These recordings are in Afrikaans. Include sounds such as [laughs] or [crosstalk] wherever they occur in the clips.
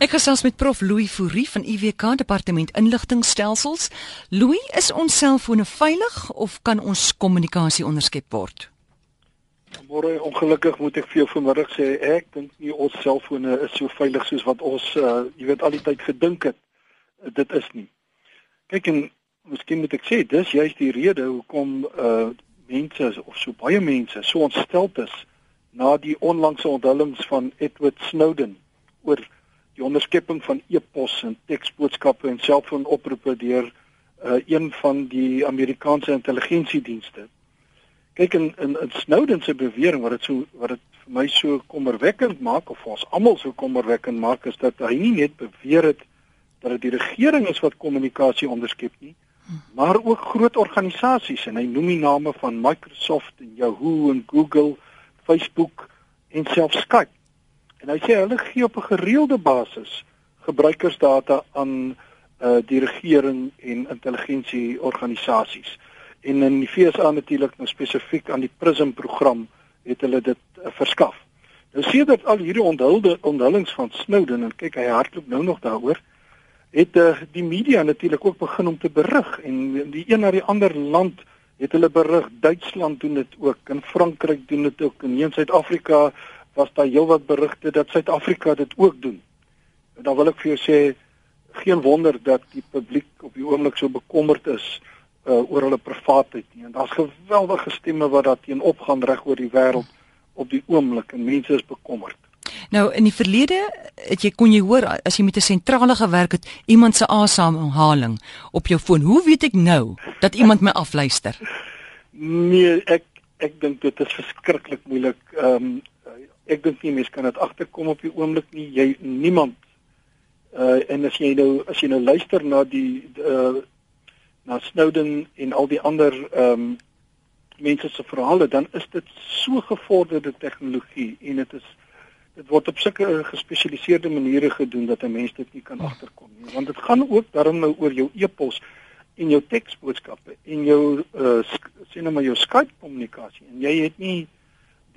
Ek gesels met Prof Louis Fourie van IWK Departement Inligtingstelsels. Louis, is ons selfone veilig of kan ons kommunikasie onderskep word? Môre ongelukkig moet ek vir jou vanmiddag sê ek dink nie ons selfone is so veilig soos wat ons uh, jy weet al die tyd gedink het. Dit is nie. Kyk en miskien moet ek sê dis juist die rede hoekom uh mense of so baie mense so ontsteld is na die onlangse onthullings van Edward Snowden oor die onderskepping van e-pos en teksboodskappe en selfoonoproepe deur uh, een van die Amerikaanse intelligensiedienste. Kyk in in, in Snowden se bewering wat dit so wat dit vir my so kommerwekkend maak of ons almal so kommerwekkend maak is dat hy nie net beweer het dat dit die regering is wat kommunikasie onderskep nie, maar ook groot organisasies en hy noem die name van Microsoft en Yahoo en Google, Facebook en selfs Skype. En hy sê hulle gee op 'n gereelde basis gebruikersdata aan uh die regering en intelligensieorganisasies. En in die FSA natuurlik nou spesifiek aan die PRISM program het hulle dit uh, verskaf. Nou sedert al hierdie onthulde onthullings van Snowden en kyk hy hardloop nou nog daaroor het uh, die media natuurlik ook begin om te berig en die een na die ander land het hulle berig Duitsland doen dit ook en Frankryk doen dit ook en in Suid-Afrika was daar heelwat berigte dat Suid-Afrika dit ook doen. En dan wil ek vir jou sê geen wonder dat die publiek op die oomblik so bekommerd is uh, oor hulle privaatheid nie. En daar's geweldige stemme wat daar teen opgaan reg oor die wêreld op die oomblik en mense is bekommerd. Nou in die verlede het jy kon jy hoor as jy met 'n sentrale gewerk het iemand se asemhaling op jou foon. Hoe weet ek nou dat iemand my afluister? [laughs] Nee, ek ek dink dit is verskriklik moeilik. Ehm um, ek dink nie mense kan dit agterkom op die oomblik nie. Jy niemand uh en as jy nou as jy nou luister na die uh na Snowden en al die ander ehm um, mense se verhale, dan is dit so gevorderde tegnologie en dit is dit word op sulke gespesialiseerde maniere gedoen dat 'n mens dit nie kan agterkom nie. Want dit gaan ook daarom nou oor jou e-pos en jou teksboodskappe en jou uh sien nou maar jou Skype kommunikasie en jy het nie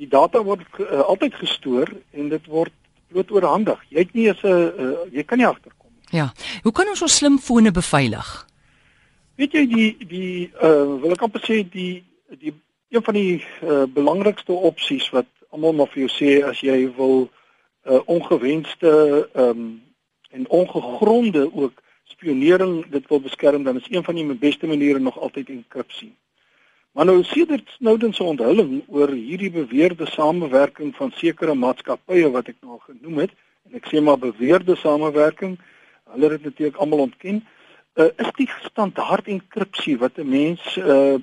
die data word uh, altyd gestoor en dit word bloot oorhandig. Jy het nie eens 'n uh, jy kan nie agterkom nie. Ja. Hoe kan ons ons slimfone beveilig? Weet jy die die uh wil ek amper sê die die een van die uh, belangrikste opsies wat almal maar vir jou sê as jy wil uh ongewenste ehm um, en ongegronde ook spionering dit wil beskerm dan is een van die beste maniere nog altyd enkripsie. Maar nou sedert Snowden se onthulling oor hierdie beweerde samewerking van sekere maatskappye wat ek nou genoem het en ek sê maar beweerde samewerking, hulle het natuurlik almal ontken, uh, is die standaard enkripsie wat 'n mens uh,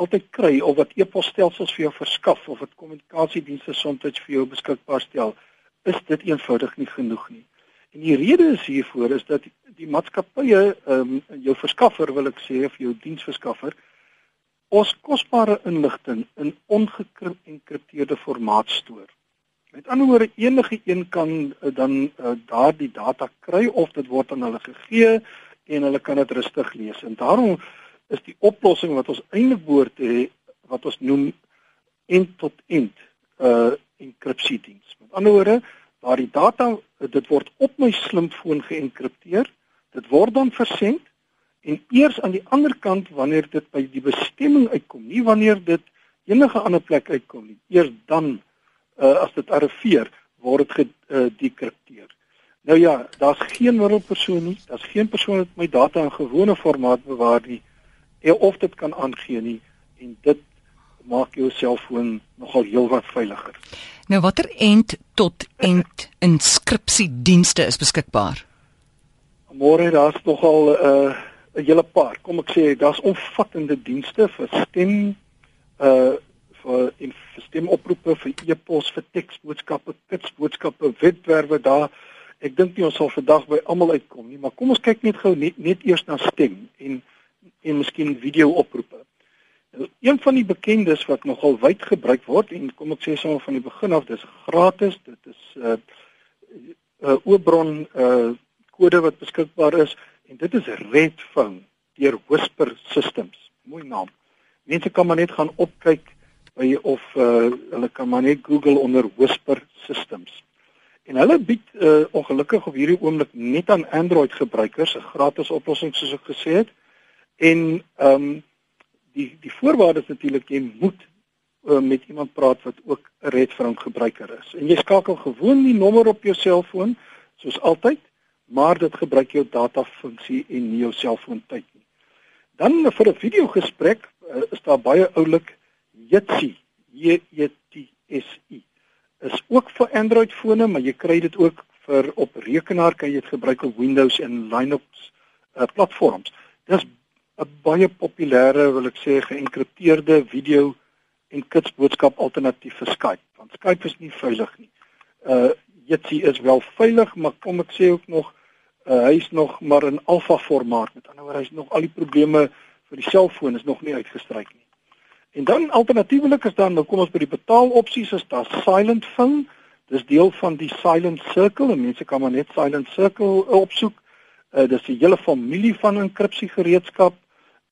altyd kry of wat e-posstelsels vir jou verskaf of wat kommunikasiedienste soms vir jou beskikbaar stel, is dit eenvoudig nie genoeg nie. En die rede is hiervoor is dat die maatskappye, um, jou verskaffer wil ek sê of jou diensverskaffer, ons kosbare inligting in ongekripteerde formaat stoor. Met ander woorde enige een kan uh, dan uh, daardie data kry of dit word aan hulle gegee en hulle kan dit rustig lees. En daarom is die oplossing wat ons eintlik behoort te hê wat ons noem end tot end uh enkripsiediens. Met ander woorde, daardie data dit word op my slimfoon geenkripteer, dit word dan versend en eers aan die ander kant wanneer dit by die bestemming uitkom, nie wanneer dit enige ander plek uitkom nie. Eers dan uh, as dit arriveer, word dit gedekripteer. Uh, nou ja, daar's geen middelpersoon nie, daar's geen persoon wat my data in gewone formaat bewaar nie eh, of dit kan aangee nie en dit maak jou selfoon nogal heelwat veiliger. Nou watter end tot end inskripsiedienste is beskikbaar? Môre daar's nogal 'n uh, 'n hele paar. Kom ek sê daar's omvattende dienste vir stem uh vir in stemoproepe vir e-pos vir teksboodskappe, kitsboodskappe, webwerwe daar. Ek dink nie ons sal vandag by almal uitkom nie, maar kom ons kyk net gou net, net eers na stem en en miskien video-oproepe. Nou, een van die bekendes wat nogal wyd gebruik word en kom ek sê sommer van die begin af, dis gratis, dit is 'n uh, uh, oopbron uh kode wat beskikbaar is En dit is Redphone deur Whisper Systems. Mooi naam. Mense kan maar net gaan opkyk by of uh, hulle kan maar net Google onder Whisper Systems. En hulle bied uh, ongelukkig op hierdie oomblik net aan Android gebruikers 'n gratis oplossing soos ek gesê het. En ehm um, die die voorwaarde is natuurlik jy moet uh, met iemand praat wat ook 'n Redfront gebruiker is. En jy skakel gewoon die nommer op jou selfoon soos altyd, maar dit gebruik jou data funksie en nie jou selfoon tyd nie. Dan vir 'n video gesprek uh, is daar baie oulik Jitsi, J E T S I. Is ook vir Android fone, maar jy kry dit ook vir op rekenaar kan jy dit gebruik op Windows en Linux uh, platforms. Dis 'n baie populêre, wil ek sê, geënkripteerde video en kitsboodskap alternatief vir Skype. Want Skype is nie veilig nie. Uh Jitsi is wel veilig, maar kom ek sê ook nog uh hy's nog maar in alfa formaat. Met ander woorde, hy's nog al die probleme vir die selfoon is nog nie uitgestryk nie. En dan alternatiefelik is dan nou kom ons by die betaalopsies is daar Silent Phone. Dis deel van die Silent Circle en mense kan maar net Silent Circle opsoek. Uh dis 'n hele familie van enkripsie gereedskap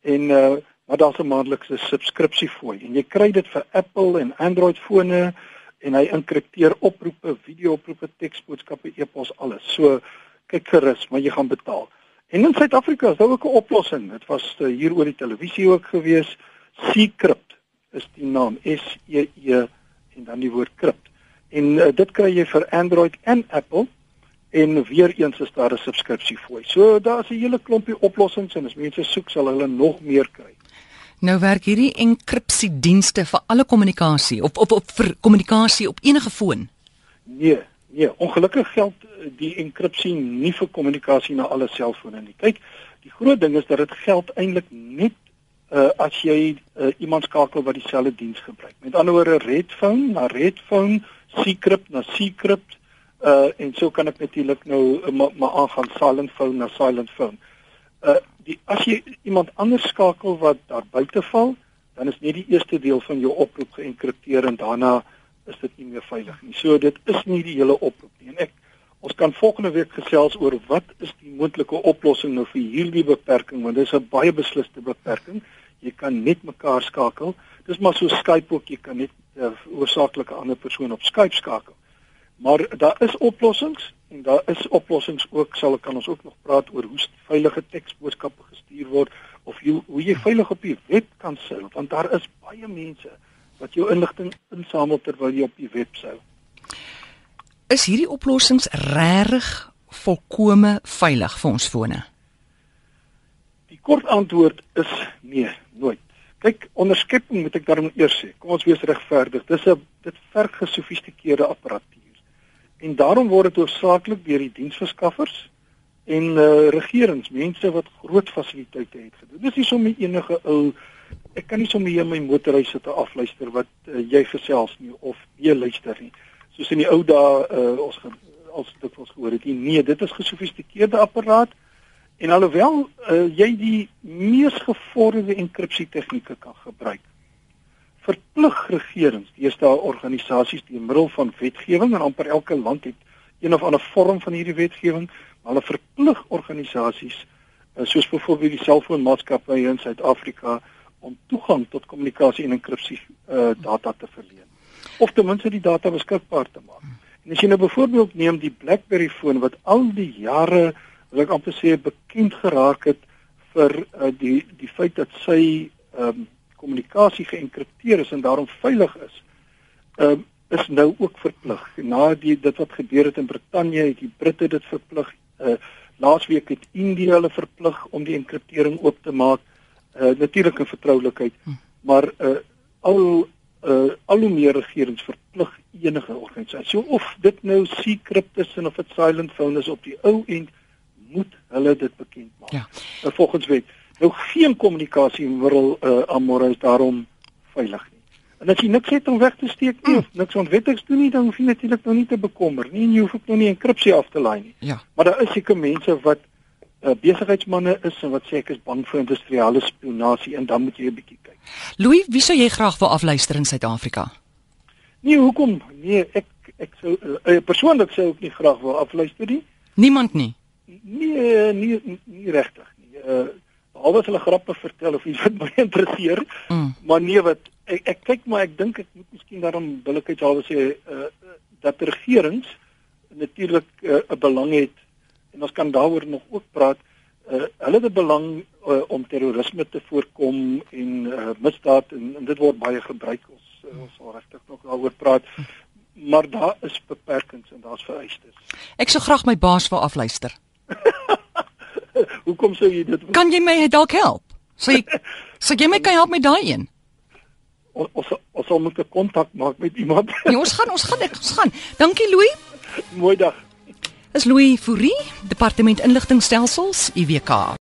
en uh maar daar's 'n maandelikse subskripsiefooi en jy kry dit vir Apple en Android fone en hy inkripteer oproepe, video-oproepe, teksboodskappe, e-pos, alles. So kyk gerus, maar jy gaan betaal. En in Suid-Afrika is daar ook 'n oplossing. Dit was uh, hier oor die televisie ook gewees. Secrypt is die naam S E E en dan die woord crypt. En uh, dit kry jy vir Android en Apple en weer eens is daar 'n subskripsiefooi. So daar's 'n hele klompie oplossings en as mense soek sal hulle nog meer kry. Nou werk hierdie enkripsiedienste vir alle kommunikasie op op op vir kommunikasie op enige foon. Nee, nee, ongelukkig geld eh, die enkripsie nie vir kommunikasie na alle selfone nie. Kyk, die groot ding is dat dit geld eintlik net uh, as jy uh, iemand skakel wat dieselfde diens gebruik. Met ander woorde, Redphone na Redphone, Secrypt na Secrypt, uh en so kan ek natuurlik nou uh, maar ma aangaan Silent Phone na Silent Phone. Uh die as jy iemand anders skakel wat daar buite val, dan is net die eerste deel van jou oproep geenkripteer en daarna is dit nie meer veilig nie. So dit is nie die hele oproep nie. En ek ons kan volgende week gesels oor wat is die moontlike oplossing nou vir hierdie beperking want dit is 'n baie besliste beperking. Jy kan net mekaar skakel. Dis maar so Skype ook, jy kan net 'n uh, oorsaaklike ander persoon op Skype skakel. Maar daar is oplossings en daar is oplossings ook sal kan ons ook nog praat oor hoe veilige teksboodskappe gestuur word of jy, hoe jy veilig op die web kan seil want daar is baie mense wat jou inligting insamel terwyl jy op die web seil. Is hierdie oplossings regtig volkome veilig vir ons fone? Die kort antwoord is nee, nooit. Kyk, onderskepping moet ek daarom eers sê. Kom ons wees regverdig. Dis 'n dit verg gesofistikeerde apparatuur. En daarom word dit hoofsaaklik deur die diensverskaffers en uh, regerings, mense wat groot fasiliteite het gedoen. Dis nie sommer enige ou ek kan nie sommer hier my motorhuis sit te afluister wat uh, jy gesels nie of jy luister nie. Soos in die ou dae uh, ons als dit ons gehoor het, nee, dit is gesofistikeerde apparaat en alhoewel uh, jy die mees gevorderde enkripsie tegnieke kan gebruik verplig regerings, deesdae organisasies deur middel van wetgewing en amper elke land het een of ander vorm van hierdie wetgewing, maar hulle verplig organisasies soos byvoorbeeld die selfoonmaatskappye in Suid-Afrika om toegang tot kommunikasie en enkripsie uh, data te verleen of ten minste die data beskikbaar te maak. En as jy nou byvoorbeeld neem die BlackBerry foon wat al die jare, wil ek amper sê bekend geraak het vir uh, die die feit dat sy ehm um, kommunikasie geënkripteer is en daarom veilig is, ehm uh, is nou ook verplig. Na die dit wat gebeur het in Brittanje, het die Britte dit verplig. Uh laasweek het Indië hulle verplig om die enkriptering oop te maak. Uh natuurlik in vertroulikheid, hm. maar uh al uh al hoe meer regerings verplig enige organisasie of dit nou secret is of dit silent phone is op die ou end moet hulle dit bekend maak. Ja. Uh, volgens wet nou geen kommunikasie in wêreld uh, amore is daarom veilig nie. En as jy niks het om weg te steek nie of niks ontwettigs doen nie, dan hoef jy natuurlik nou nie te bekommer nie en jy hoef ook nou nie enkripsie af te laai nie. Ja. Maar daar is seker mense wat uh, besigheidsmense is en wat sê ek is bang vir industriële spionasie en dan moet jy 'n bietjie kyk. Louis, wie sou jy graag wil afluister in Suid-Afrika? Nee, hoekom? Nee, ek ek sou uh, persoonlik sou ek nie graag wil afluister nie. Niemand nie. Nee, nie nie, nie regtig nie. Uh alhoewel hulle grappe vertel of iets wat my [laughs] interesseer. Mm. Maar nee wat ek ek kyk maar ek dink ek moet miskien daarom billikheid alwe sê uh, dat regerings natuurlik uh, 'n belang het en ons kan daaroor nog ook praat. Uh, hulle het 'n belang uh, om terrorisme te voorkom en uh, misdaad en, en dit word baie gebruik. Ons uh, ons sal regtig nog daaroor praat. Maar daar is beperkings en daar's vereistes. Ek sou graag my baas wou afluister. [laughs] Hoekom sou jy dit Kan jy my dalk help? Sê [laughs] sê jy my kan help met daai een? ons ons ons sal moet 'n kontak maak met iemand. Nee, ons gaan ons gaan ons gaan. Dankie Louis. Mooi dag. Is Louis Fourie, Departement Inligtingstelsels, IWK.